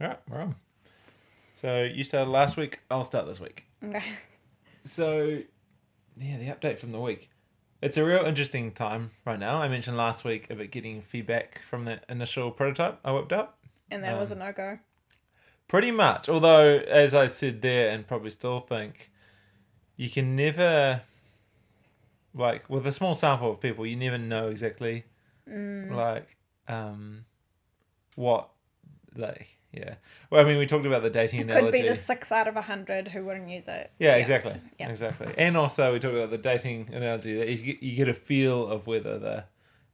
All right, we're on. So you started last week. I'll start this week. Okay. So, yeah, the update from the week. It's a real interesting time right now. I mentioned last week of it getting feedback from the initial prototype I whipped up. And that was a Um, no go. Pretty much. Although, as I said there, and probably still think, you can never, like, with a small sample of people, you never know exactly, Mm. like, um, what, like, yeah. Well, I mean, we talked about the dating It could be the six out of a hundred who wouldn't use it. Yeah, exactly. Yeah. Exactly. And also, we talked about the dating analogy that you get, you get a feel of whether the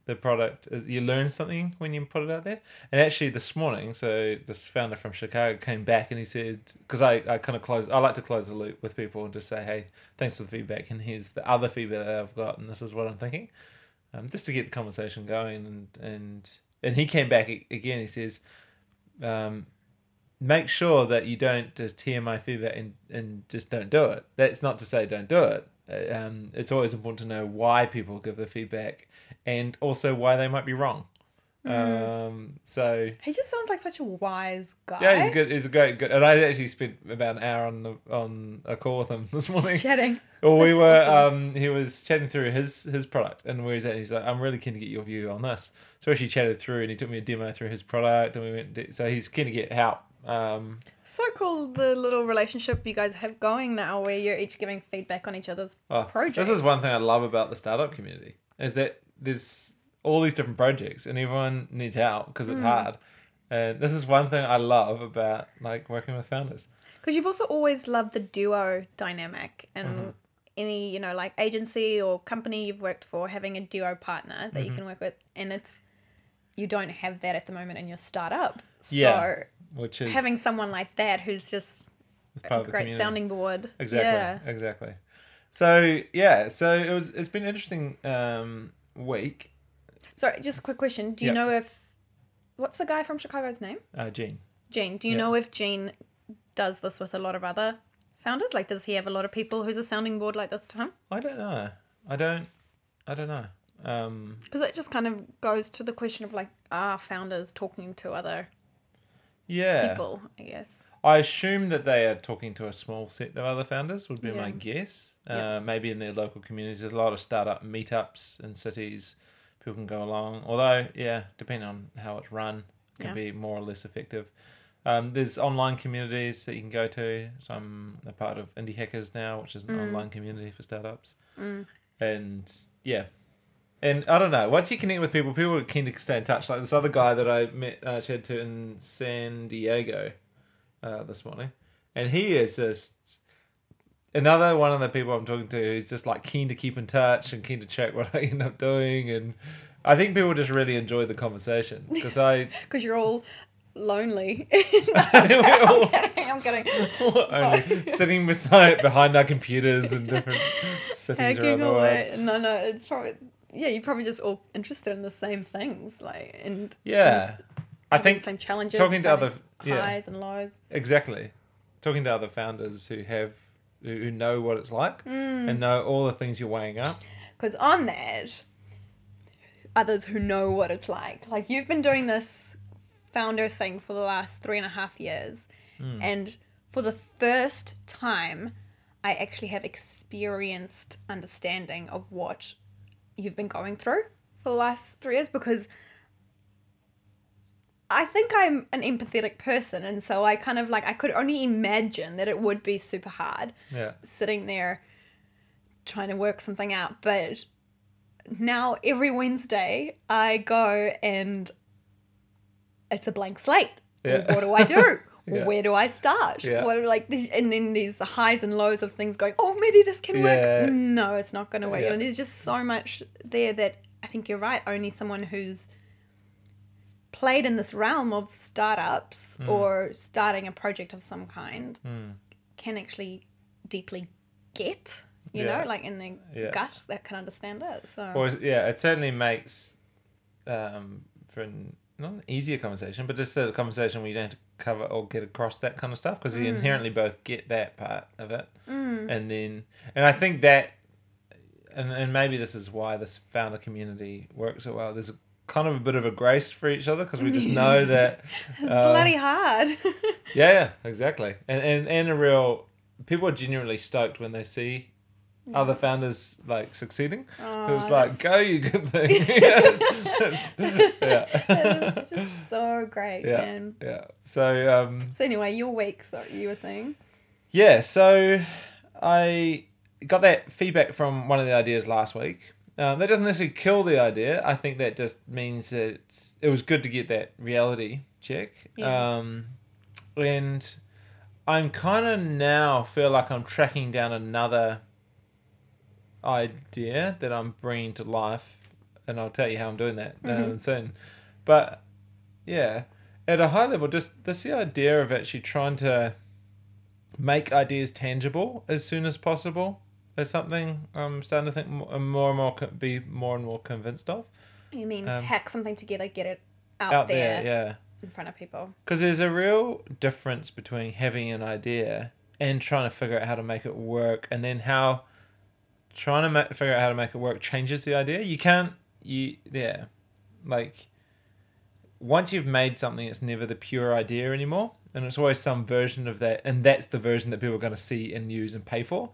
the product is, you learn something when you put it out there. And actually, this morning, so this founder from Chicago came back and he said, because I, I kind of close, I like to close the loop with people and just say, hey, thanks for the feedback. And here's the other feedback that I've got, and this is what I'm thinking. Um, just to get the conversation going. And, and, and he came back again, he says, um, make sure that you don't just hear my feedback and, and just don't do it. That's not to say don't do it. Uh, Um, it's always important to know why people give the feedback and also why they might be wrong. Um, so He just sounds like such a wise guy. yeah, he's good. He's a great, good. And I actually spent about an hour on the, on a call with him this morning. Chatting. Well, we That's were. awesome. Um, he was chatting through his his product and where he's at. He's like, I'm really keen to get your view on this. So we actually chatted through, and he took me a demo through his product, and we went. and So he's keen to get help. Um, So cool the little relationship you guys have going now where you're each giving feedback on each other's oh, projects. This is one thing I love about the startup community is that there's all these different projects, and everyone needs help because it's hard. And this is one thing I love about like working with founders. Because you've also always loved the duo dynamic and Mm-hmm. any, you know, like agency or company you've worked for, having a duo partner that you Mm-hmm. can work with. And it's, you don't have that at the moment in your startup. So Yeah, Which is having someone like that who's just a of the great sounding board. Exactly. Yeah. Exactly. So yeah, so it was. It's been an interesting um, week. Sorry, just a quick question. Do you Yep. know if, what's the guy from Chicago's name? Uh, Gene. Gene. Do you Yeah. know if Gene does this with a lot of other founders? Like, does he have a lot of people who's a sounding board like this to him? I don't know. I don't. I don't know. Um, Because it just kind of goes to the question of like, are founders talking to other yeah. people? I guess. I assume that they are talking to a small set of other founders. Would be my guess. Yeah. Uh, maybe in their local communities, there's a lot of startup meetups in cities. People can go along. Although, yeah, depending on how it's run, it can Yeah. be more or less effective. Um, there's online communities that you can go to. So I'm a part of Indie Hackers now, which is an online community for startups. And yeah, and I don't know. Once you connect with people, people are keen to stay in touch. Like this other guy that I met, uh, chatted to in San Diego uh, this morning, and he is just another one of the people I'm talking to who's just like keen to keep in touch and keen to check what I end up doing, and I think people just really enjoy the conversation because I Because you're all lonely. All- I'm kidding. I'm kidding. only sitting beside behind our computers and different cities around the world. No, no, it's probably yeah. You're probably just all interested in the same things, like and Yeah, I think same challenges, talking to other- yeah. highs and lows. Exactly. Talking to other founders who have who know what it's like Mm. and know all the things you're weighing up. Because on that, others who know what it's like, like you've been doing this founder thing for the last three and a half years, Hmm. and for the first time, I actually have experienced understanding of what you've been going through for the last three years because. I think I'm an empathetic person, and so I kind of like I could only imagine that it would be super hard Yeah. sitting there trying to work something out. But now every Wednesday I go and it's a blank slate. Well, Yeah. what do I do? Yeah. Where do I start? Yeah. What are like these, and then there's the highs and lows of things going. Oh, maybe this can Yeah. work. No, it's not going to work. Yeah. And there's just so much there that I think you're right. Only someone who's played in this realm of startups Hmm. or starting a project of some kind Mm. can actually deeply get, you Yeah. know, like in their Yeah. gut that can understand it. So yeah, it certainly makes um for an, not an easier conversation, but just a conversation where you don't have to cover or get across that kind of stuff because Mm. you inherently both get that part of it, and then and I think that, and and maybe this is why this founder community works so well. There's kind of a bit of a grace for each other because we just know that It's Uh, bloody hard. yeah, yeah, exactly. And, and and a real people are genuinely stoked when they see other founders like succeeding. Oh, it was that's- like, go you good thing. Yeah. It's just so great, Yeah. man. Yeah. So um So anyway, your week, so you were saying? yeah, so I got that feedback from one of the ideas last week. Um, that doesn't necessarily kill the idea. I think that just means that it was good to get that reality check. Yeah. Um, and I'm kind of now feel like I'm tracking down another idea that I'm bringing to life, and I'll tell you how I'm doing that um, Mhm. soon. But yeah, at a high level, just this the idea of actually trying to make ideas tangible as soon as possible is something I'm starting to think more, more and more be more and more convinced of You mean Um, hack something together, get it out, out there, there. Yeah, in front of people. because there's a real difference between having an idea and trying to figure out how to make it work, and then how trying to ma- figure out how to make it work changes the idea. You can't. You yeah, like once you've made something, it's never the pure idea anymore, and it's always some version of that, and that's the version that people are going to see and use and pay for.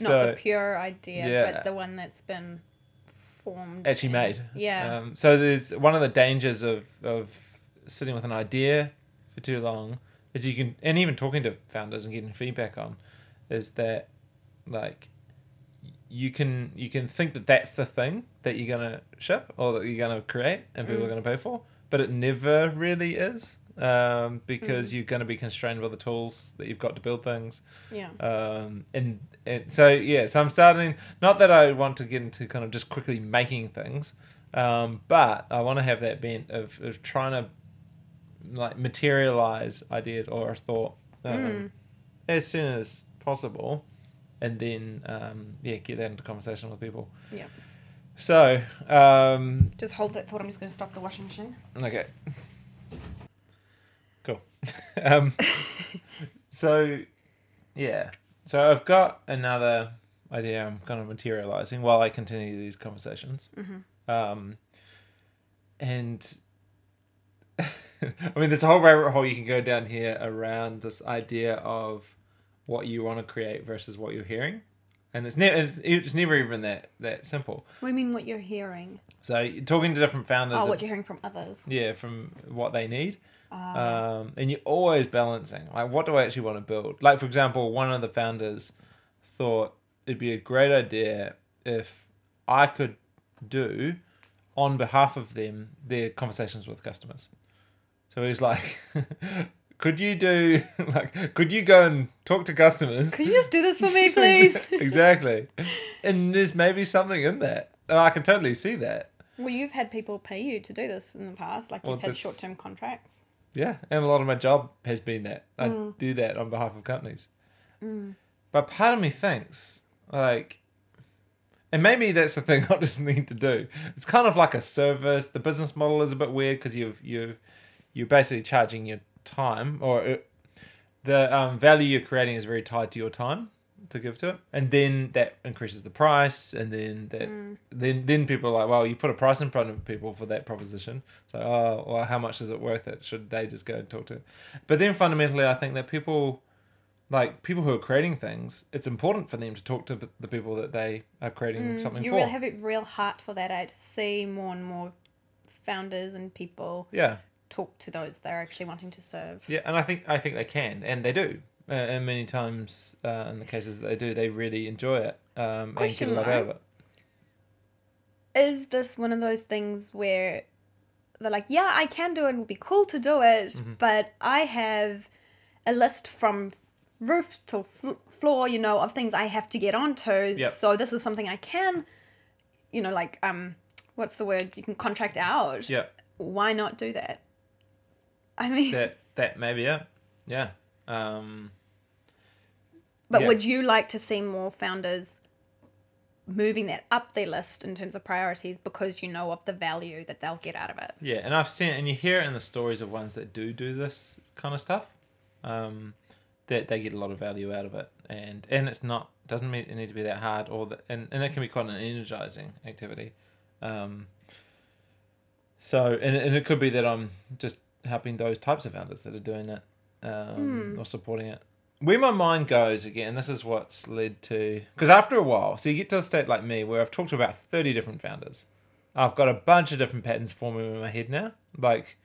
Not so the pure idea, yeah. but the one that's been formed. actually and- made. Yeah. Um, so there's one of the dangers of of sitting with an idea for too long is you can and even talking to founders and getting feedback on is that like you can you can think that that's the thing that you're gonna ship or that you're gonna create and people Mm. are gonna pay for, but it never really is um, because Mm. you're gonna be constrained by the tools that you've got to build things. yeah. Um, and, and so yeah, so I'm starting. Not that I want to get into kind of just quickly making things, um, but I want to have that bent of, of trying to like materialize ideas or a thought um, Mm. as soon as possible, and then um, yeah, get that into conversation with people. Yeah. So um, Just hold that thought. I'm just going to stop the washing machine. Okay. Cool. um, so, yeah. So I've got another idea I'm kind of materializing while I continue these conversations. Mm-hmm. Um, and I mean, there's a whole rabbit hole you can go down here around this idea of what you want to create versus what you're hearing. And it's never it's, it's never even that that simple. What do you mean? What you're hearing? So you're talking to different founders, Oh, of- what you're hearing from others. yeah, from what they need. Ah. um, and you're always balancing like what do i actually want to build like for example one of the founders thought it'd be a great idea if i could do on behalf of them their conversations with customers so he's like could you do like could you go and talk to customers Could you just do this for me, please? exactly and there's maybe something in that and i can totally see that well, you've had people pay you to do this in the past. Like Well, you've had this- short-term contracts. Yeah, and a lot of my job has been that. I Mm. do that on behalf of companies. Mm. But part of me thinks, like, and maybe that's the thing I just need to do. It's kind of like a service. The business model is a bit weird because you've you've you're basically charging your time, or it, the um, value you're creating is very tied to your time to give to it, and then that increases the price, and then that Mm. then then people are like, well, you put a price in front of people for that proposition. So, oh, well, how much is it worth it? Should they just go and talk to? But then fundamentally, I think that people, like people who are creating things, it's important for them to talk to the people that they are creating Mm, something you for. really have a real heart for that. I see more and more founders and people yeah, talk to those they're actually wanting to serve. yeah, and I think I think they can, and they do. Uh, and many times, uh, in the cases that they do, they really enjoy it um, and get a lot out of it. Is this one of those things where they're like, yeah, I can do it, it would be cool to do it, Mhm. but I have a list from roof to fl- floor, you know, of things I have to get onto. Yep. So this is something I can, you know, like, um, what's the word? You can contract out. Yeah, Why not do that? I mean, that that maybe yeah, yeah. Um, but yeah. would you like to see more founders moving that up their list in terms of priorities because you know of the value that they'll get out of it? Yeah, and I've seen and you hear it in the stories of ones that do do this kind of stuff. Um, that they get a lot of value out of it, and and it's not doesn't mean it need to be that hard or that and and it can be quite an energizing activity. Um, So and and it could be that I'm just helping those types of founders that are doing it um, or supporting it. Where my mind goes again, this is what's led to because after a while, so you get to a state like me where I've talked to about thirty different founders. I've got a bunch of different patterns forming in my head now. Like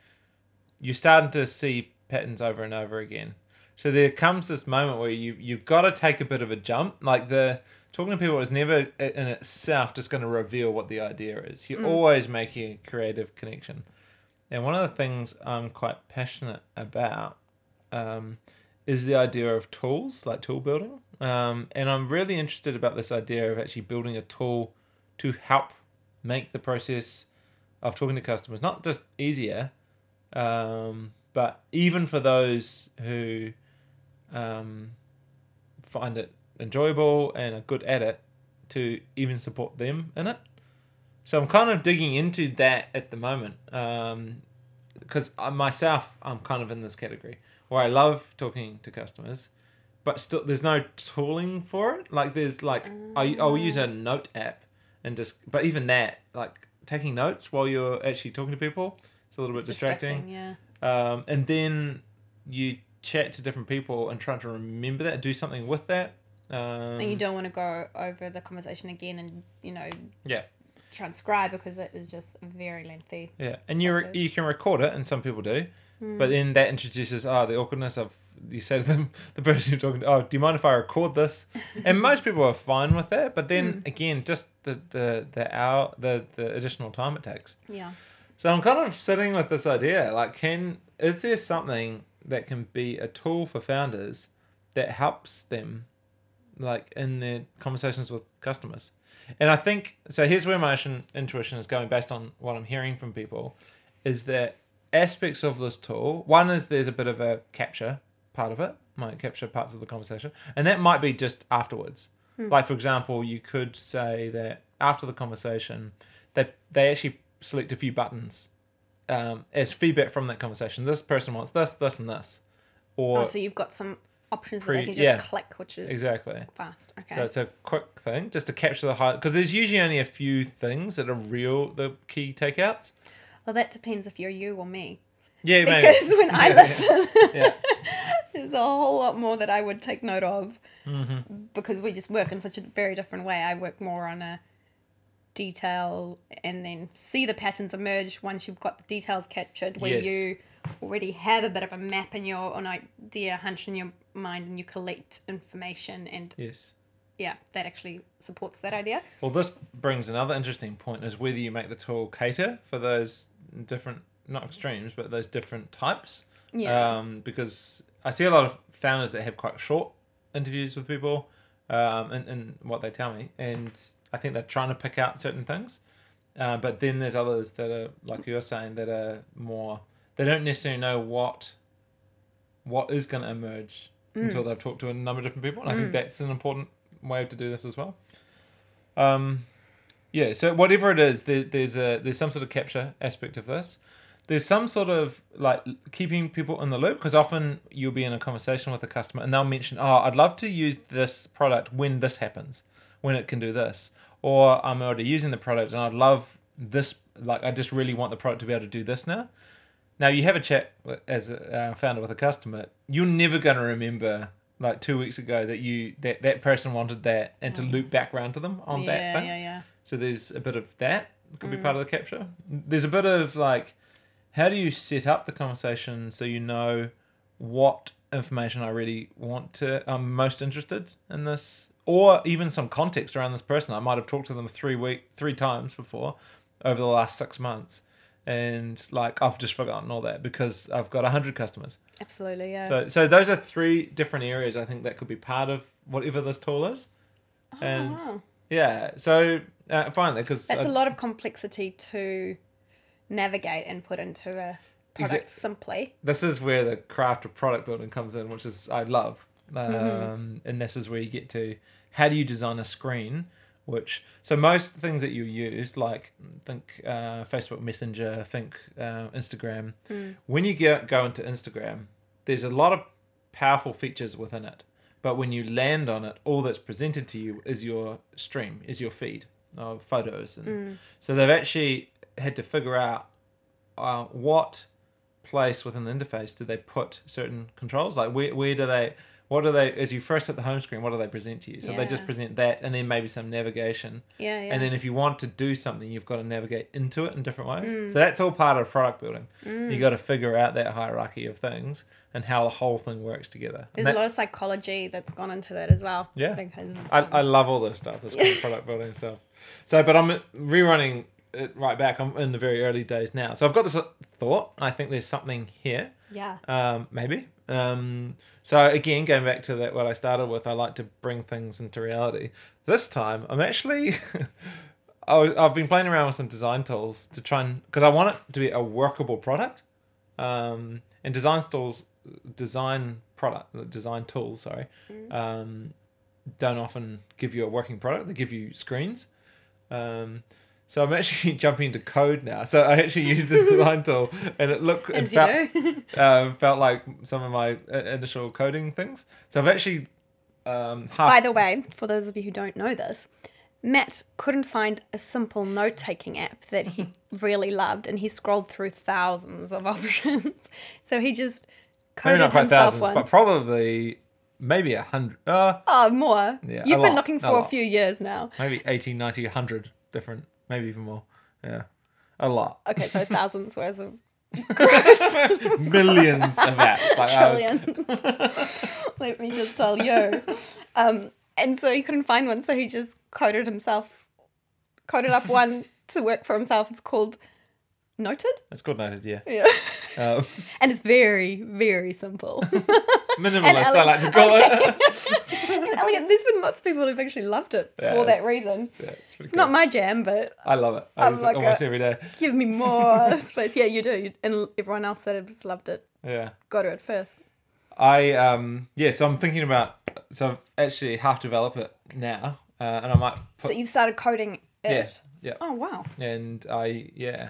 you're starting to see patterns over and over again. So there comes this moment where you you've got to take a bit of a jump. Like the talking to people is never in itself just going to reveal what the idea is. You're always making a creative connection. And one of the things I'm quite passionate about um, is the idea of tools, like tool building. Um, and I'm really interested about this idea of actually building a tool to help make the process of talking to customers not just easier, um, but even for those who um, find it enjoyable and are good at it, to even support them in it. So I'm kind of digging into that at the moment, because I myself I'm kind of in this category where I love talking to customers, but still there's no tooling for it. Like there's like I I'll use a note app and just, but even that like taking notes while you're actually talking to people, it's a little bit It's distracting. Yeah. Um, and then you chat to different people and try to remember that, do something with that. Um, And you don't want to go over the conversation again and you know yeah. transcribe because it is just very lengthy. Yeah, and you re- you can record it, and some people do, but hmm. then that introduces oh the awkwardness of you say to them the person you're talking to oh do you mind if I record this? and most people are fine with that, but then hmm. again just the the the hour the the additional time it takes. Yeah. So I'm kind of sitting with this idea like can is there something that can be a tool for founders that helps them like in their conversations with customers. And I think so. Here's where my intuition is going based on what I'm hearing from people, is that aspects of this tool. One is there's a bit of a capture part of it, might capture parts of the conversation, and that might be just afterwards. Like for example, you could say that after the conversation, they they actually select a few buttons um, as feedback from that conversation. This person wants this, this, and this, or Oh, so you've got some options that Pre- they can just yeah. click, which is exactly. fast. Okay. So it's a quick thing just to capture the high because there's usually only a few things that are real the key takeouts. Well, that depends if you're you or me. Yeah, maybe. Because when I listen, yeah. there's a whole lot more that I would take note of Mm-hmm. because we just work in such a very different way. I work more on a detail and then see the patterns emerge once you've got the details captured where Yes. you already have a bit of a map in your an idea hunch in your mind and you collect information and Yes. Yeah that actually supports that idea Well, this brings another interesting point is whether you make the tool cater for those different, not extremes, but those different types. yeah Um, because I see a lot of founders that have quite short interviews with people, um, and, and what they tell me, and I think they're trying to pick out certain things. Uh, but then there's others that are like you're saying that are more. They don't necessarily know what what is going to emerge until they've talked to a number of different people. And I think that's an important way to do this as well. Um, yeah. So whatever it is, there, there's a there's some sort of capture aspect of this. There's some sort of like keeping people in the loop because often you'll be in a conversation with a customer and they'll mention, "Oh, I'd love to use this product when this happens, when it can do this," or "I'm already using the product and I'd love this. Like, I just really want the product to be able to do this now." Now you have a chat as a uh, founder with a customer. You're never going to remember like two weeks ago that you that that person wanted that and to mm. loop back around to them on yeah that thing. yeah yeah So there's a bit of that could be mm. part of the capture. There's a bit of like, how do you set up the conversation so you know what information I really want to, I'm most interested in this, or even some context around this person. I might have talked to them three week, three times before over the last six months, and like I've just forgotten all that because I've got a hundred customers. absolutely yeah So so those are three different areas I think that could be part of whatever this tool is, and wow. yeah. So uh, finally, because that's a lot of complexity to navigate and put into a product Exact- simply this is where the craft of product building comes in, which is I love. Um, And this is where you get to how do you design a screen, which so most things that you use, like think uh, Facebook Messenger, think uh, Instagram. When you get go into Instagram, there's a lot of powerful features within it, but when you land on it, all that's presented to you is your stream, is your feed of photos, and so they've actually had to figure out uh, what place within the interface do they put certain controls? Like where where do they what do they as you first hit the home screen? What do they present to you? So they just present that, and then maybe some navigation. Yeah, yeah. And then if you want to do something, you've got to navigate into it in different ways. Mm. So that's all part of product building. You got to figure out that hierarchy of things and how the whole thing works together. And There's a lot of psychology that's gone into that as well. Yeah. Because I, I love all this stuff, this product building stuff. So, but I'm rerunning it right back. I'm in the very early days now. So I've got this thought. I think there's something here. yeah. Um, maybe. Um, so again, going back to that, what I started with, I like to bring things into reality. This time, I'm actually, I, I've been playing around with some design tools to try and because I want it to be a workable product. Um, and design tools, design product, design tools, sorry, um, don't often give you a working product. They give you screens. Um, so I'm actually jumping into code now. So I actually used this design tool, and it looked you felt, um, felt like some of my uh, initial coding things. So I've actually um, half By the way, for those of you who don't know this, Matt couldn't find a simple note taking app that he really loved, and he scrolled through thousands of options. So he just coded maybe not quite himself thousands, one. but probably maybe a hundred, uh, oh, more. Yeah, You've been lot, looking for a lot. few years now. maybe 80, 90, 100 different, maybe even more. Yeah, a lot, Okay, so thousands worth of millions of apps. Like trillions. Let me just tell you. Um, and so he couldn't find one, so he just coded himself, coded up one to work for himself. It's called Noted. it's called noted. Yeah, Yeah. uh, And it's very, very simple. minimalist. I like to call it. and Elliot, there's been lots of people who've actually loved it Yeah, for that reason. Yeah, it's pretty It's cool. not my jam, but I love it. I I'm use it like almost a- every day. give me more space. Yeah, you do. And everyone else that has loved it, Yeah. go to it first. I um yeah, so I'm thinking about so I've actually half develop it now, uh, and I might So you've started coding it. yes, yeah, Oh, wow. and I yeah,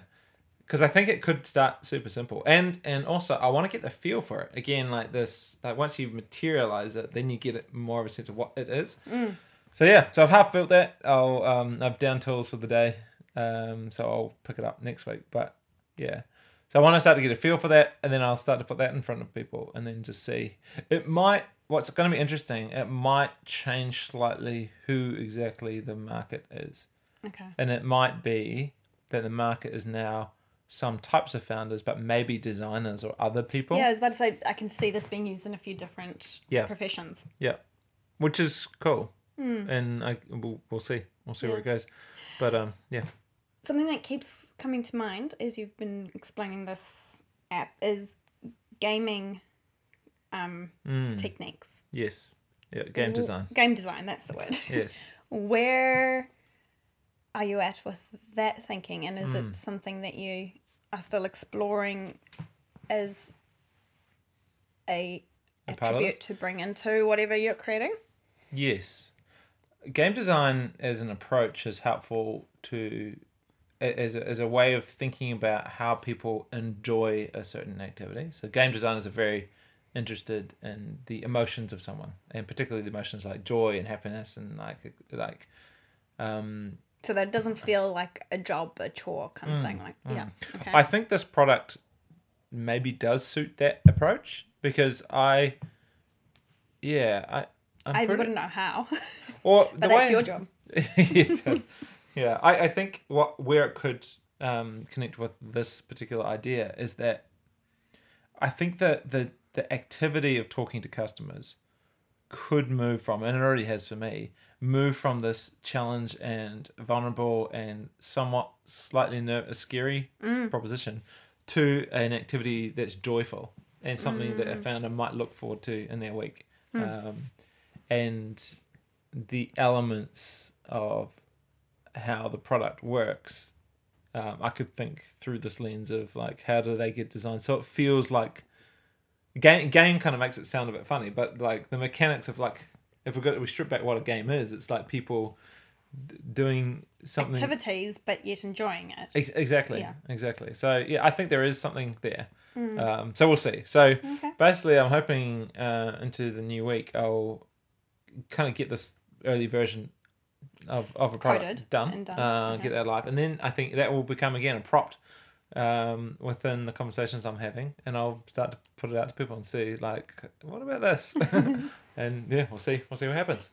because I think it could start super simple, and and also I want to get the feel for it again, like this. Like once you materialize it, then you get it more of a sense of what it is. So yeah, so I've half built that. I'll um I've down tools for the day, um so I'll pick it up next week. But yeah, so I want to start to get a feel for that, and then I'll start to put that in front of people, and then just see. It might. What's going to be interesting? It might change slightly who exactly the market is, Okay. and it might be that the market is now some types of founders, but maybe designers or other people. Yeah, I was about to say, I can see this being used in a few different Yeah. professions. Yeah, which is cool, and I we'll, we'll see we'll see where it goes, but um yeah Something that keeps coming to mind as you've been explaining this app is gaming um, Mm. techniques. yes yeah game design Game design, that's the word. yes Where are you at with that thinking? And is Hmm. it something that you are still exploring as a A attribute to bring into whatever you're creating? yes game design as an approach is helpful to as a, as a way of thinking about how people enjoy a certain activity so game designers are very interested in the emotions of someone and particularly the emotions like joy and happiness and like like um So that doesn't feel like a job, a chore kind of thing. Like, yeah. Okay. I think this product maybe does suit that approach because I, yeah, I, I'm I pretty, wouldn't know how, or but that's your job. yeah, yeah. I, I think what where it could um, connect with this particular idea is that I think that the the activity of talking to customers could move from, and it already has for me, move from this challenge and vulnerable and somewhat slightly ner- scary proposition to an activity that's joyful and something that a founder might look forward to in their week. Um, and the elements of how the product works, um, I could think through this lens of like how do they get designed? So it feels like game game kind of makes it sound a bit funny, but like the mechanics of like if we got we strip back what a game is, it's like people d- doing something Activities, but yet enjoying it. Ex- exactly Yeah. exactly so yeah i think there is something there um, so we'll see so. Okay. basically i'm hoping uh, into the new week i'll kind of get this early version of, of a product Coded done, and done, Uh, okay. get that live and then i think that will become again a prompt um, within the conversations I'm having, and I'll start to put it out to people and see like, what about this? and yeah, we'll see. We'll see what happens.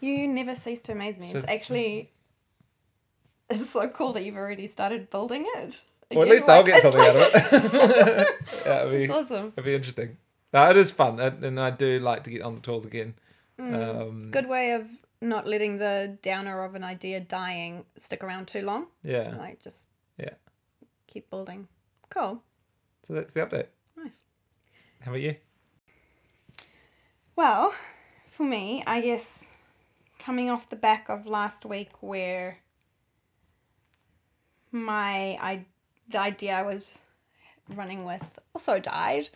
You never cease to amaze me. So- it's actually it's so cool that you've already started building it. Or at Again, least I'll get something like- out of it. yeah, it'll be, It's awesome. it'll be interesting. No, it is fun, and, and I do like to get on the tools again. Mm. Um, Good way of not letting the downer of an idea dying stick around too long. Yeah. Like just Yeah. Keep building. Cool. So that's the update. Nice. How about you? Well, for me, I guess coming off the back of last week where my I the idea I was running with also died.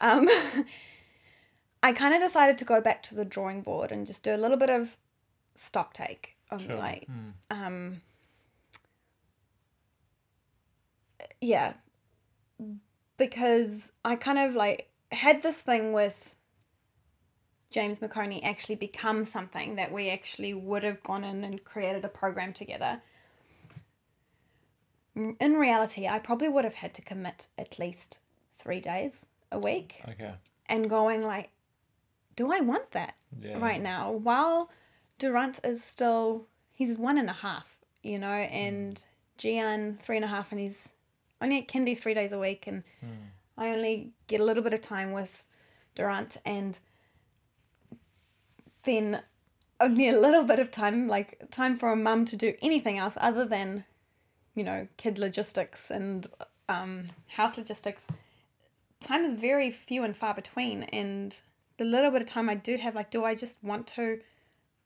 Um I kind of decided to go back to the drawing board and just do a little bit of stock take of Sure. like Mm. um yeah because i kind of like had this thing with james mcconey actually become something that we actually would have gone in and created a program together in reality i probably would have had to commit at least three days a week Okay. and going like do i want that Yeah. right now while durant is still he's one and a half you know and hmm. gian three and a half and he's only at kindy three days a week and i only get a little bit of time with durant and then only a little bit of time like time for a mum to do anything else other than you know kid logistics and um, house logistics time is very few and far between and the little bit of time i do have like do i just want to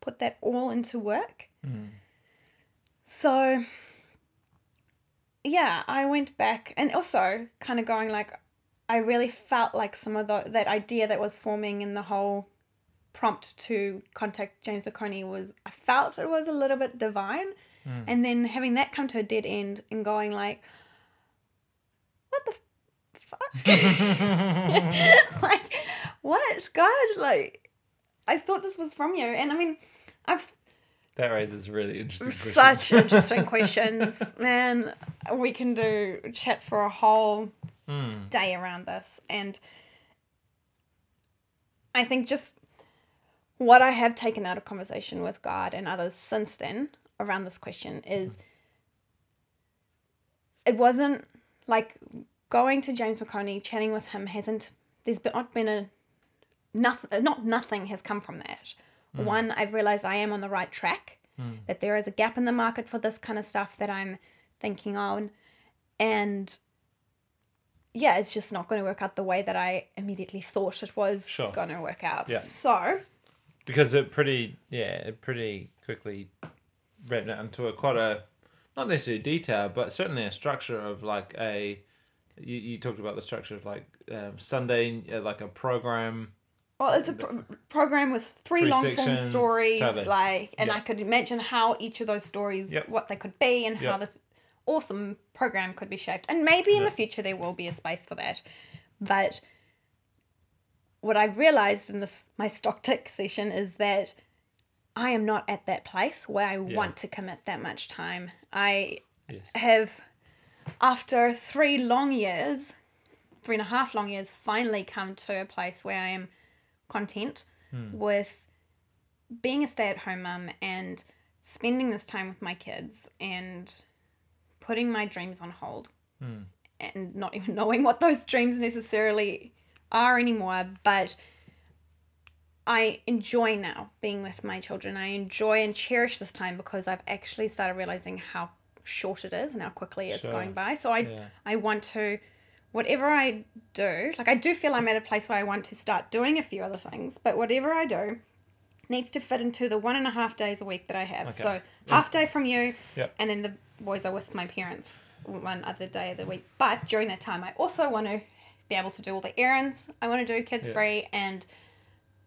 put that all into work Mm. so yeah i went back and also kind of going like i really felt like some of the that idea that was forming in the whole prompt to contact james Oconee was i felt it was a little bit divine. Mm. and then having that come to a dead end and going like what the fuck? Like what? God like i thought this was from you. And i mean i've That raises really interesting questions. such interesting questions man we can do chat for a whole Mm. day around this and i think just what i have taken out of conversation with god and others since then around this question is it wasn't like going to james mcconey chatting with him hasn't there's been, not been a nothing not nothing has come from that one i've realized i am on the right track that there is a gap in the market for this kind of stuff that i'm thinking on and yeah, it's just not going to work out the way that I immediately thought it was Sure. going to work out. Yeah. So, because it pretty yeah it pretty quickly it into a quite a not necessarily detail but certainly a structure of like a you, you talked about the structure of like um, sunday uh, like a program well, it's a pro- program with three, Three long form stories, totally. like, and Yeah. I could imagine how each of those stories, Yep. what they could be, and how this awesome program could be shaped. And maybe in Yeah. the future there will be a space for that. But what I've realized in this my stock tick session is that I am not at that place where I want to commit that much time. I yes have, after three long years, three and a half long years, finally come to a place where I am content hmm. with being a stay at home mum and spending this time with my kids and putting my dreams on hold hmm. and not even knowing what those dreams necessarily are anymore. But I enjoy now being with my children. I enjoy and cherish this time because I've actually started realizing how short it is and how quickly it's Sure. going by. So I Yeah. I want to whatever I do, like I do feel I'm at a place where I want to start doing a few other things, but whatever I do needs to fit into the one and a half days a week that I have. Okay. So half day from you, Yep. and then the boys are with my parents one other day of the week. But during that time, I also want to be able to do all the errands I want to do, kids Yeah. free, and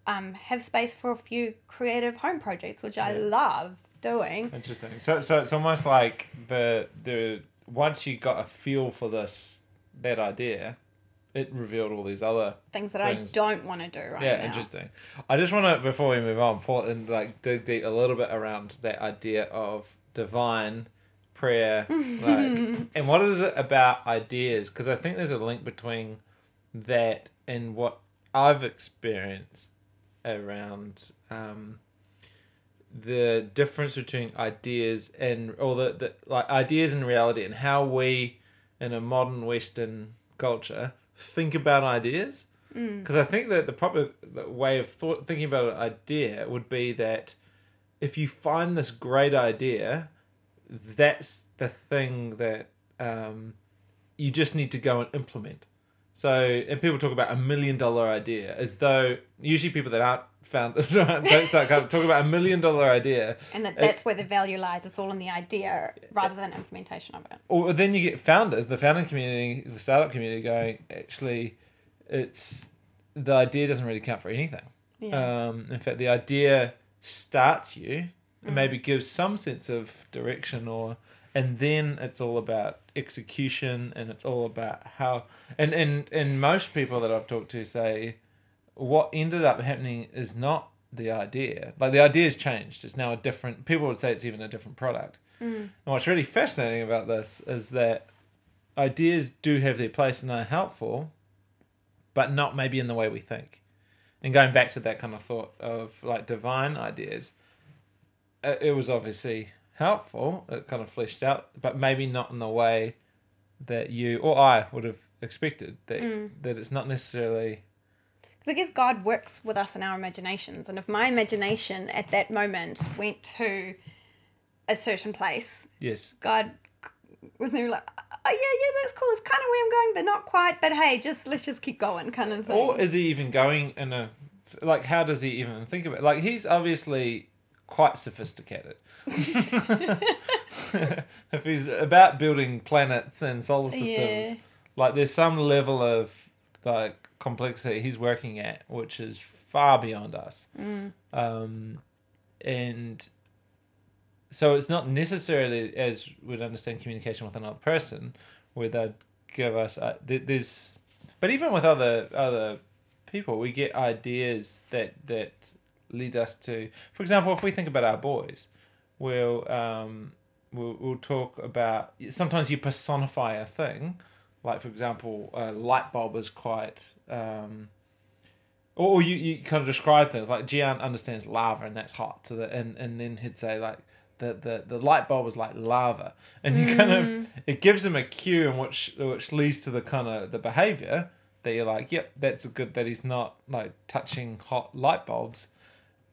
um, have space for a few creative home projects, which I love doing. interesting so so it's almost like the the once you got a feel for this that idea it revealed all these other Things that Things. I don't want to do right yeah now. interesting i just want to before we move on pull and like dig deep a little bit around that idea of divine prayer, like, and what is it about ideas? Because I think there's a link between that and what I've experienced around um, the difference between ideas and or the, the like ideas and reality and how we in a modern Western culture think about ideas. Because I think that the proper way of thought, thinking about an idea would be that if you find this great idea, that's the thing that um, you just need to go and implement. So, and people talk about a million dollar idea as though usually people that aren't founders don't start talking about a million dollar idea. And that that's where the value lies. It's all in the idea rather than implementation of it. Or then you get founders, the founding community, the startup community going, actually, it's the idea doesn't really count for anything. Yeah. Um, in fact, the idea starts you and maybe gives some sense of direction or and then it's all about execution and it's all about how and and and most people that I've talked to say what ended up happening is not the idea. Like the idea's changed. It's now a different people would say it's even a different product. Mm. And what's really fascinating about this is that ideas do have their place and are helpful but not maybe in the way we think. And going back to that kind of thought of like divine ideas it, it was obviously helpful. It kind of fleshed out but maybe not in the way that you or i would have expected that mm. that it's not necessarily Because I guess God works with us in our imaginations. And if my imagination at that moment went to a certain place, yes God was like, oh, yeah, yeah, that's cool. It's kind of where I'm going, but not quite. But hey, just let's just keep going kind of thing. or is he even going in a like how does he even think of it like he's obviously quite sophisticated if he's about building planets and solar systems Yeah. like there's some level of like complexity he's working at which is far beyond us. Um and so it's not necessarily as we'd understand communication with another person where they'd give us uh, th- there's but even with other other people we get ideas that that lead us to for example if we think about our boys we'll um we'll, we'll talk about sometimes you personify a thing like for example a light bulb is quite um or you, you kind of describe things like Gian understands lava and that's hot so that and, and then he'd say like the, the, the light bulb is like lava. And you kind of it gives him a cue in which which leads to the kind of the behavior that you're like yep that's good that he's not like touching hot light bulbs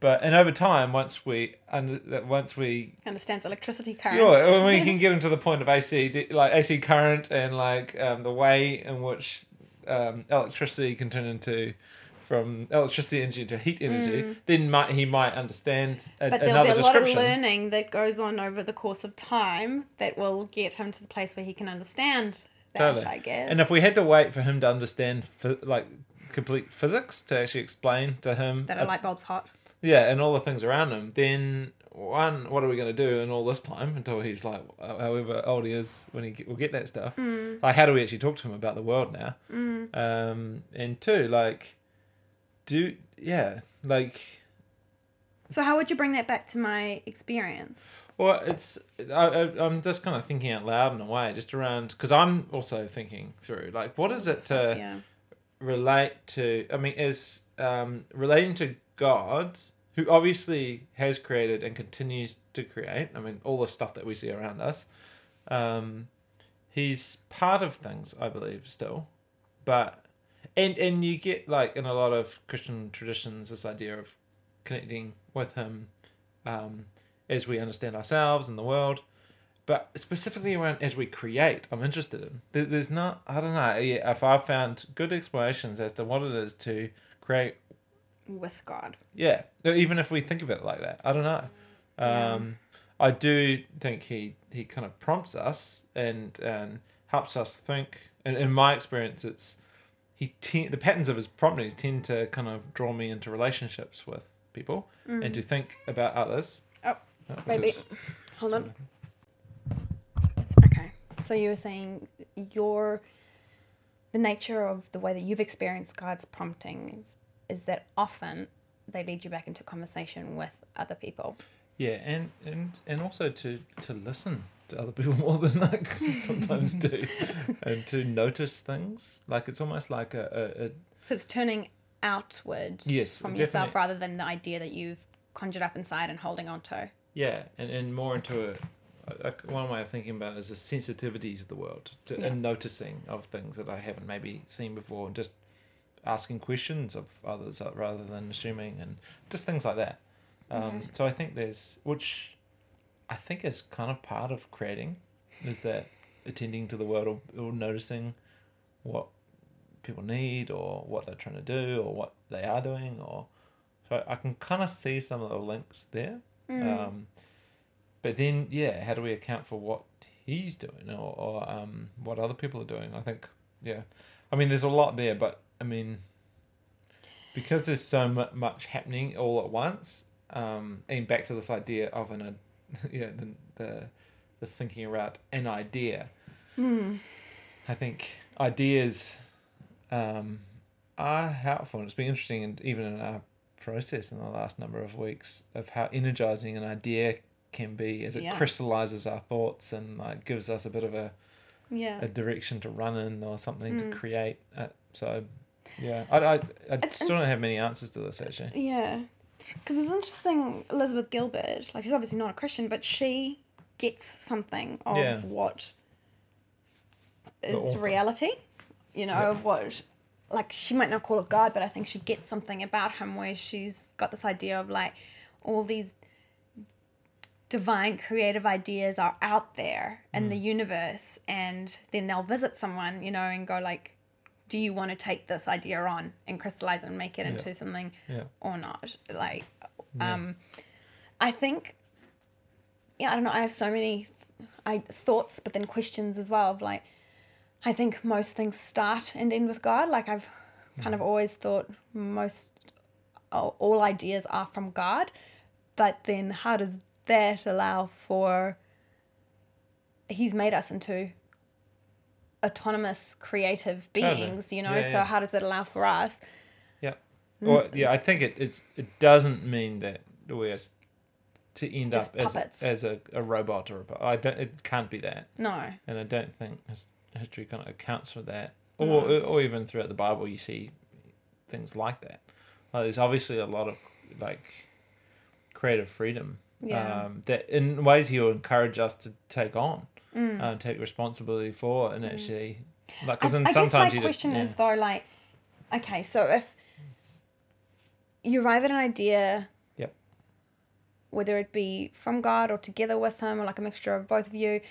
but and over time once we under that once we Understands electricity currents. yeah, when we can get into the point of AC, like AC current, and like um, the way in which um, electricity can turn into from electricity energy to heat energy, then might he might understand a, Mm. but there'll be a lot of learning that goes on over the course of time that will get him to the place where he can understand that, Totally. I guess. And if we had to wait for him to understand like complete physics to actually explain to him that a light bulb's hot. Yeah, and all the things around him. Then one, what are we going to do in all this time until he's like, however old he is when he will get that stuff? Mm. Like, how do we actually talk to him about the world now? Um, and two, like, do yeah, like, So how would you bring that back to my experience? well, it's I, I I'm just kind of thinking out loud in a way, just around because I'm also thinking through like, what is it to yeah. relate to i mean is um, relating to god who obviously has created and continues to create i mean all the stuff that we see around us um, he's part of things i believe still but and and you get like in a lot of christian traditions this idea of connecting with him um, as we understand ourselves and the world but specifically around as we create, I'm interested in. There, there's not, I don't know, if I've found good explanations as to what it is to create, With God. yeah, even if we think of it like that, I don't know. Um, I do think he, he kind of prompts us and, and helps us think. And in my experience, it's he te- the patterns of his promptings tend to kind of draw me into relationships with people and to think about others. Oh, which maybe. Hold on. Okay. So you were saying your the nature of the way that you've experienced God's promptings is that often they lead you back into conversation with other people. Yeah, and and and also to to listen to other people more than I sometimes do, and to notice things. Like it's almost like a, a, a So it's turning outward yes, from definitely- yourself rather than the idea that you've conjured up inside and holding on to. Yeah, and, and more into a, one way of thinking about it is a sensitivity to the world to, Yeah. and noticing of things that I haven't maybe seen before, and just asking questions of others uh, rather than assuming, and just things like that. Um, Okay. So I think there's, which I think is kind of part of creating, is that attending to the world or, or noticing what people need or what they're trying to do or what they are doing or so I can kind of see some of the links there. Mm. Um, but then, yeah, how do we account for what he's doing or, or um, what other people are doing? I think, yeah. I mean, there's a lot there, but I mean, because there's so mu- much happening all at once, um, and back to this idea of an, uh, yeah, the, the, the thinking around an idea. Mm. I think ideas um, are helpful. And it's been interesting, and even in our process in the last number of weeks, of how energizing an idea can be as it Yeah. crystallizes our thoughts and like gives us a bit of a, Yeah. a direction to run in or something Mm. to create. Uh, so, yeah, I, I, I still don't have many answers to this actually. Yeah. Because it's interesting, Elizabeth Gilbert, like she's obviously not a Christian, but she gets something of Yeah. what is reality, you know, Yeah. of what, like she might not call it God, but I think she gets something about him where she's got this idea of like all these divine creative ideas are out there in Mm. the universe and then they'll visit someone you know and go like do you want to take this idea on and crystallize it and make it Yeah. into something Yeah. or not like um i think yeah i don't know i have so many th- I, thoughts but then questions as well of like i think most things start and end with god like i've kind of always thought most all all ideas are from god but then how does that allow for he's made us into autonomous creative Totally. beings you know Yeah, so yeah. how does that allow for us Yeah. Mm. Well, yeah, I think it it's, it doesn't mean that we're to end Just up as, puppets. as a, a robot or a I don't it can't be that. no and I don't think history kind of accounts for that, or or even throughout the Bible you see things like that. Like, there's obviously a lot of like creative freedom Yeah. um, that in ways he'll encourage us to take on, Mm. uh, take responsibility for, and actually like because then guess sometimes my you just question yeah. is though, like, okay, so if you arrive at an idea, Yep. whether it be from God or together with Him, or like a mixture of both of you,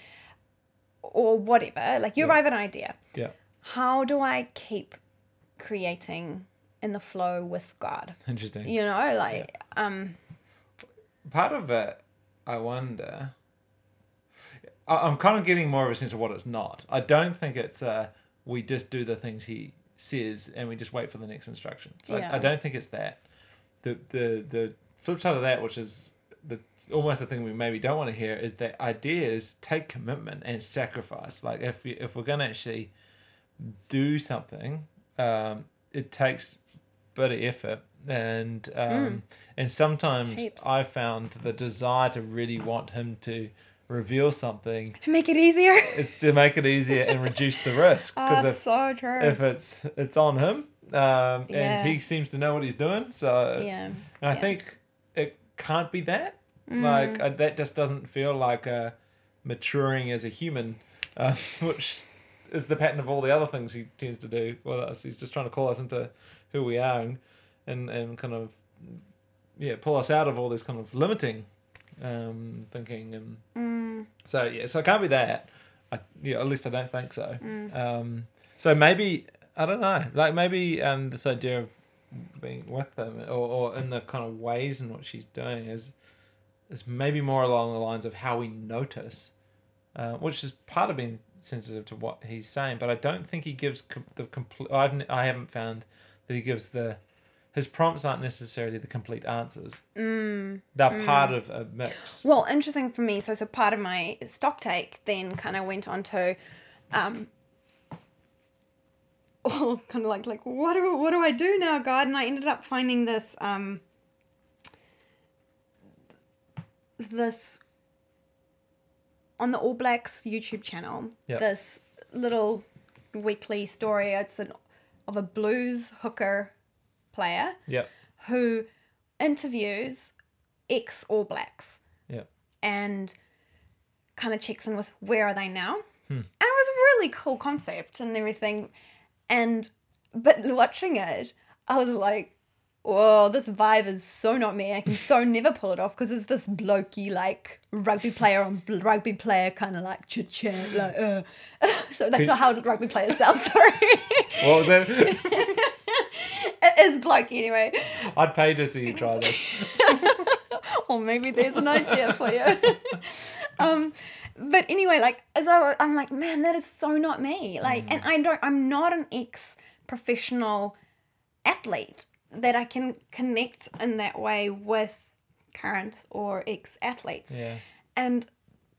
or whatever, like you Yeah. arrive at an idea. yeah How do I keep creating in the flow with God? interesting. You know, like, um, part of it, I wonder. I- I'm kind of getting more of a sense of what it's not. I don't think it's uh, we just do the things he says and we just wait for the next instruction. So Yeah. I, I don't think it's that. The the the flip side of that, which is the almost the thing we maybe don't want to hear, is that ideas take commitment and sacrifice. Like if you, if we're gonna actually do something, um, it takes a bit of effort and um, and sometimes Heaps. I found the desire to really want him to reveal something to make it easier. it's to make it easier and reduce the risk because Oh, if so true. if it's it's on him um, Yeah. and he seems to know what he's doing so yeah. and I yeah. think it can't be that Mm. like uh, that just doesn't feel like uh, maturing as a human uh, which is the pattern of all the other things he tends to do with us he's just trying to call us into who we are and and, and kind of yeah pull us out of all this kind of limiting um, thinking and Mm, so yeah, so it can't be that. I, yeah, at least I don't think so. mm. Um, so maybe I don't know. Like maybe um, this idea of being with them, or, or in the kind of ways in what she's doing, is is maybe more along the lines of how we notice, uh, which is part of being sensitive to what he's saying. But I don't think he gives com- the complete. I haven't found that he gives the. His prompts aren't necessarily the complete answers. Mm. They're part of a mix. Well, interesting for me. So, so part of my stock take then kind of went on to, um, oh, kind of like like what do what do I do now, God? And I ended up finding this um, this on the All Blacks YouTube channel Yep. this little weekly story. It's an, of a blues hooker player Yep. who interviews ex All Blacks Yep. and kind of checks in with where are they now. And it was a really cool concept and everything. And but watching it, I was like, whoa, this vibe is so not me. I can so never pull it off because it's this blokey like rugby player on rugby player kind of like chit chat like uh. so that's not how rugby players sound. Sorry, What was that? it is blokey anyway. I'd pay to see you try this. or maybe there's an idea for you. um, but anyway, like as I, I'm like, man, that is so not me. Like, and I don't, I'm not an ex professional athlete that I can connect in that way with current or ex athletes. Yeah. And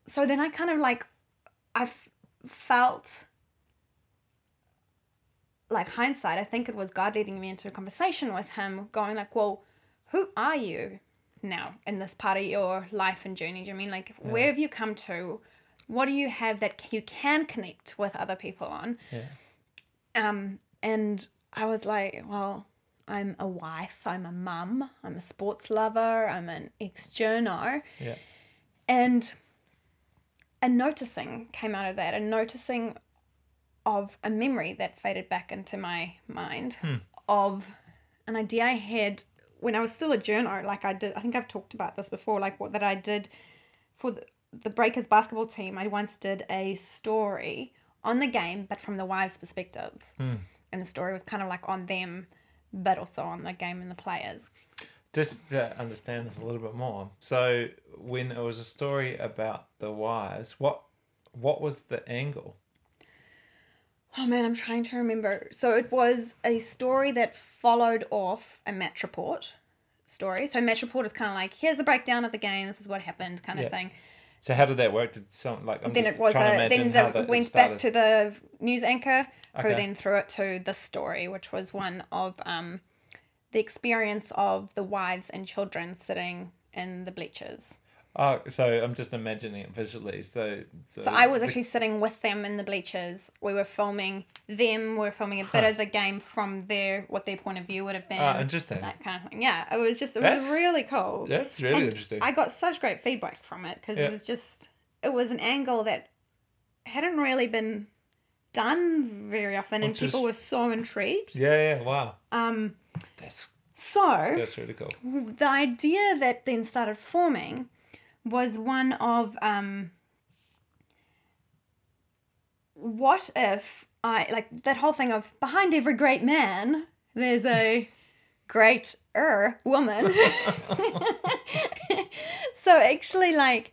so then I kind of like, I f- felt like hindsight, I think it was God leading me into a conversation with him, going like, well, who are you now in this part of your life and journey? Do you mean like, where have you come to? What do you have that you can connect with other people on? Yeah. Um, and I was like, well, I'm a wife, I'm a mum, I'm a sports lover, I'm an ex journo. Yeah. And a noticing came out of that, a noticing of a memory that faded back into my mind hmm. of an idea I had when I was still a journo. Like I did, I think I've talked about this before, like what that I did for the, the Breakers basketball team. I once did a story on the game, but from the wives' perspectives. Hmm. And the story was kind of like on them, but also on the game and the players. Just to understand this a little bit more. So when it was a story about the wives, what what was the angle? Oh man, I'm trying to remember. So it was a story that followed off a match report story. So match report is kind of like here's the breakdown of the game. This is what happened, kind Yeah. of thing. So how did that work? Did some like I'm then it was a then the, went back to the news anchor who Okay. then threw it to the story, which was one of um, the experience of the wives and children sitting in the bleachers. Oh, so I'm just imagining it visually. So so, So I was the- actually sitting with them in the bleachers. We were filming them. We were filming a bit of the game from their what their point of view would have been. Ah, interesting. That kind of thing. Yeah, it was just it was That's- really cool. That's really And interesting. I got such great feedback from it because Yeah. it was just it was an angle that hadn't really been done very often, and people were so intrigued. yeah, yeah, wow. Um, That's so that's really cool. the idea that then started forming was one of um, what if I like that whole thing of behind every great man there's a great er woman. so actually like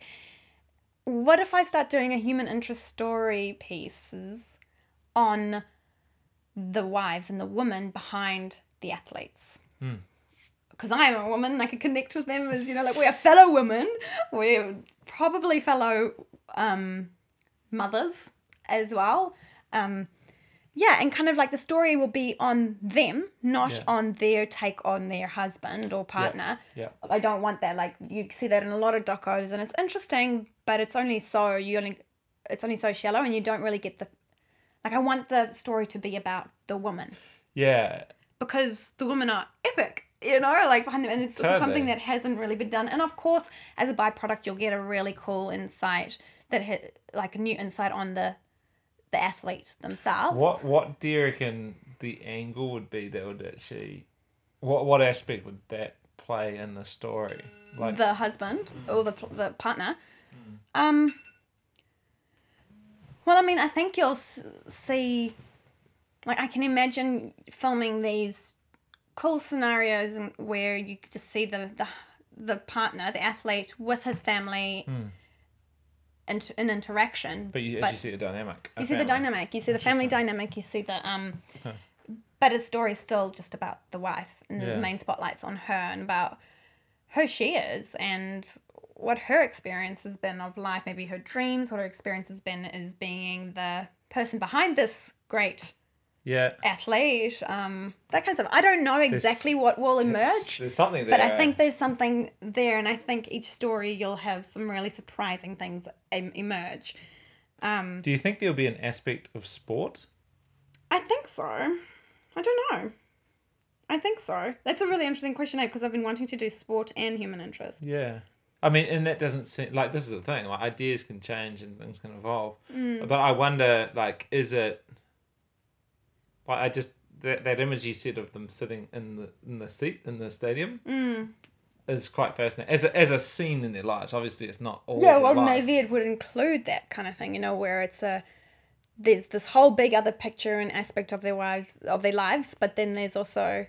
what if I start doing a human interest story pieces on the wives and the women behind the athletes? Because I'm a woman, I can connect with them as you know, like we're fellow women, we're probably fellow um, mothers as well. Um, yeah, and kind of like the story will be on them, not Yeah. on their take on their husband or partner. Yeah. I don't want that. Like you see that in a lot of docos, and it's interesting, but it's only so you only it's only so shallow, and you don't really get the like. I want the story to be about the woman Yeah. because the women are epic, you know, like behind them, and it's, Totally. something that hasn't really been done. And of course, as a byproduct, you'll get a really cool insight that ha- like a new insight on the the athletes themselves. What what do you reckon the angle would be that would actually what what aspect would that play in the story? Like the husband or the the partner. Um. Well, I mean, I think you'll see. Like, I can imagine filming these cool scenarios where you just see the the the partner, the athlete, with his family. In, in interaction, but you but- actually see the dynamic. you see the family. dynamic you see the family dynamic you see the um but his story's still just about the wife and Yeah. the main spotlight's on her and about who she is and what her experience has been of life maybe her dreams what her experience has been as being the person behind this great Yeah. athlete, um, that kind of stuff. I don't know exactly what will emerge, There's something there. but I think there's something there, and I think each story you'll have some really surprising things em- emerge. Um, Do you think there'll be an aspect of sport? I think so. I don't know. I think so. That's a really interesting question because I've been wanting to do sport and human interest. Yeah. I mean, and that doesn't seem like this is the thing. Like ideas can change and things can evolve. Mm. But I wonder, like, is it? Like, I just that, that image you said of them sitting in the in the seat in the stadium Mm. is quite fascinating. As a, as a scene in their lives, obviously, it's not all. Yeah, well, life. maybe it would include that kind of thing, you know, where it's a there's this whole big other picture and aspect of their lives of their lives, but then there's also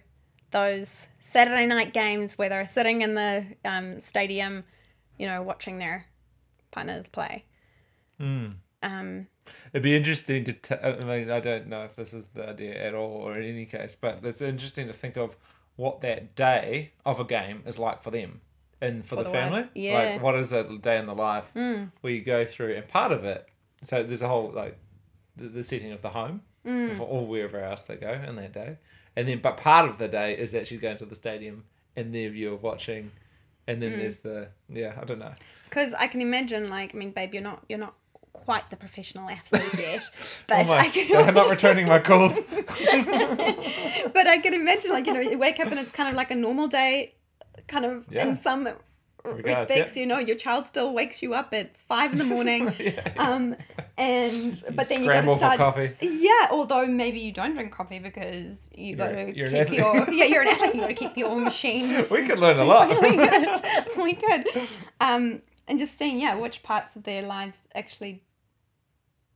those Saturday night games where they're sitting in the um, stadium, you know, watching their partners play. Mm. Um, It'd be interesting to. T- I mean, I don't know if this is the idea at all, or in any case, but it's interesting to think of what that day of a game is like for them and for, For the, the family. Yeah. Like, what is that day in the life mm, where you go through, and part of it. So there's a whole like the, the setting of the home mm, for all wherever else they go in that day, and then but part of the day is actually going to the stadium and their view of watching, and Mm. then there's the yeah I don't know because I can imagine, like, I mean, babe, you're not you're not quite the professional athlete yet, but I almost can, they're not returning my calls. but I can imagine, like, you know, you wake up and it's kind of like a normal day, kind of Yeah. in some Regards, respects. yeah. You know, your child still wakes you up at five in the morning, yeah. um, and but then you Scramble got to for start. coffee. Yeah, although maybe you don't drink coffee because you got to keep your yeah you're an athlete. You got to keep your machine. We could learn a lot. we could, we could, um, and just seeing yeah which parts of their lives actually.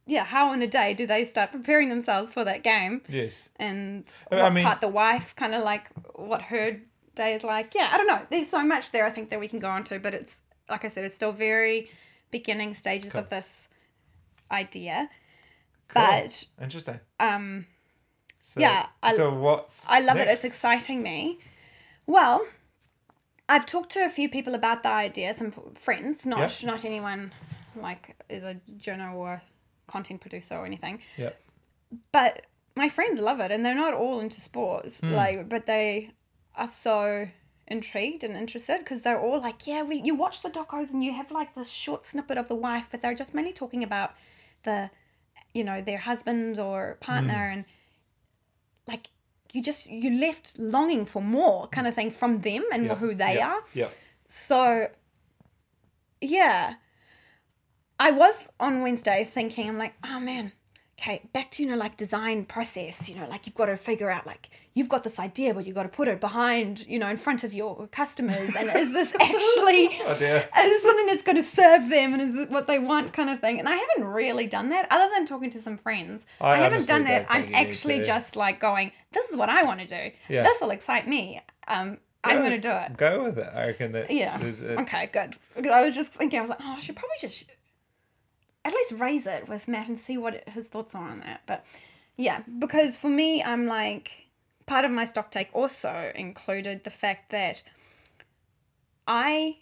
Yeah, how in a day do they start preparing themselves for that game? yes. and I what mean- part the wife kind of like what her day is like. Yeah, I don't know. There's so much there I think that we can go on to, but it's like I said, it's still very beginning stages Cool. of this idea. Cool. But Interesting. um So, Yeah, I- so what's I love it. It's exciting me. Well, I've talked to a few people about the idea, some friends, not Yep. not anyone like is a journal or content producer or anything. Yep. But my friends love it, and they're not all into sports, Hmm. like, but they are so intrigued and interested because they're all like, yeah, we you watch the docos and you have like this short snippet of the wife, but they're just mainly talking about the, you know, their husband or partner, Hmm. and like you just you left longing for more kind of thing from them and Yep. who they Yep. are. Yep. So, yeah. I was on Wednesday thinking, I'm like, oh man, okay, back to, you know, like design process, you know, like you've got to figure out, like, you've got this idea, but you've got to put it behind, you know, in front of your customers. And is this actually, Oh is this something that's going to serve them and is it what they want kind of thing? And I haven't really done that other than talking to some friends. I I, haven't done that. I'm think you need actually just like going, this is what I want to do. Yeah. This will excite me. Um, I'm going to do it. Go with it. I reckon that's Yeah. it's- Okay, good. Because I was just thinking, I was like, oh, I should probably just at least raise it with Matt and see what his thoughts are on that. But yeah, because for me, I'm like, part of my stock take also included the fact that I,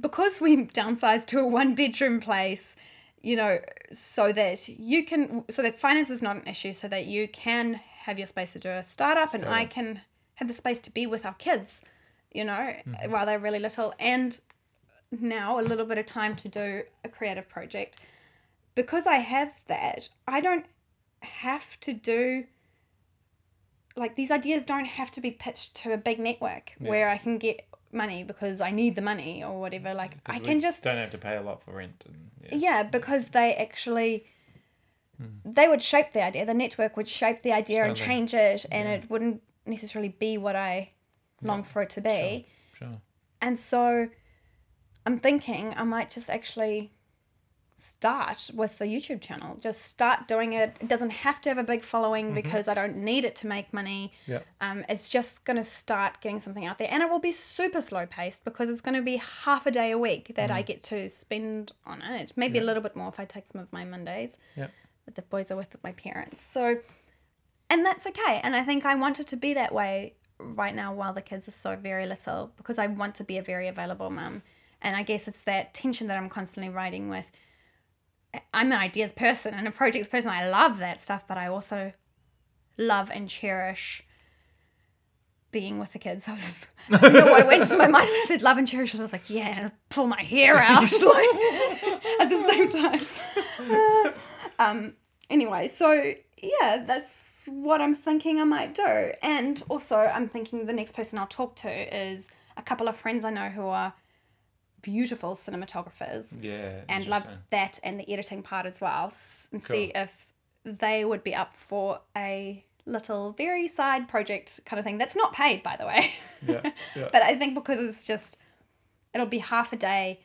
because we downsized to a one bedroom place, you know, so that you can, so that finance is not an issue, so that you can have your space to do a startup and I can have the space to be with our kids, you know, mm-hmm. while they're really little. And now a little bit of time to do a creative project. Because I have that, I don't have to do like these ideas don't have to be pitched to a big network Yeah. where I can get money because I need the money or whatever. Like I can just don't have to pay a lot for rent and yeah. yeah, because they actually Hmm. they would shape the idea. The network would shape the idea and change it, and Yeah. it wouldn't necessarily be what I long for it to be. Sure. And so I'm thinking I might just actually start with the YouTube channel. Just start doing it. It doesn't have to have a big following Mm-hmm. because I don't need it to make money. Yeah. Um, it's just going to start getting something out there. And it will be super slow paced because it's going to be half a day a week that I get to spend on it. Maybe a Mm-hmm. Little bit more if I take some of my Mondays. Yeah. But the boys are with my parents. So, and that's okay. And I think I want it to be that way right now while the kids are so very little because I want to be a very available mum. And I guess it's that tension that I'm constantly riding with. I'm an ideas person and a projects person. I love that stuff, but I also love and cherish being with the kids. I, was, I know went to my mind when I said love and cherish. I was like, yeah, and pull my hair out like, at the same time. Uh, um. Anyway, so yeah, that's what I'm thinking I might do. And also, I'm thinking the next person I'll talk to is a couple of friends I know who are beautiful cinematographers Yeah. and love that and the editing part as well and Cool. see if they would be up for a little very side project kind of thing that's not paid by the way Yeah. Yeah. but i think because it's just it'll be half a day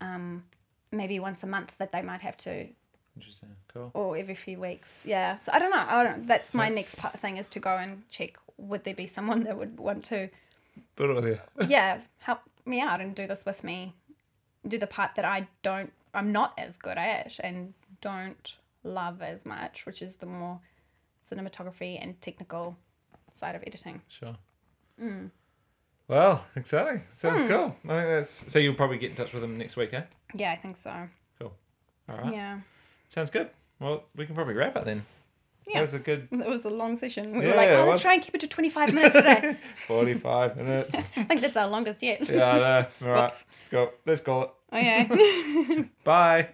um maybe once a month that they might have to Interesting. Cool. or every few weeks yeah so i don't know i don't that's my That's- next part thing is to go and check would there be someone that would want to But yeah, help me out and do this with me. Do the part that I don't, I'm not as good at and don't love as much, which is the more cinematography and technical side of editing. Sure. Mm. Well, exciting. Sounds cool. I think that's so. You'll probably get in touch with them next week, eh? Yeah, I think so. Cool. All right. Yeah. Sounds good. Well, we can probably wrap it then. Yeah. That was a good It was a long session. We Yeah, were like, oh, let's was. try and keep it to 25 minutes today. forty-five minutes. I think that's our longest yet. Yeah, I know. All right. Go. Let's call it. Okay. Bye.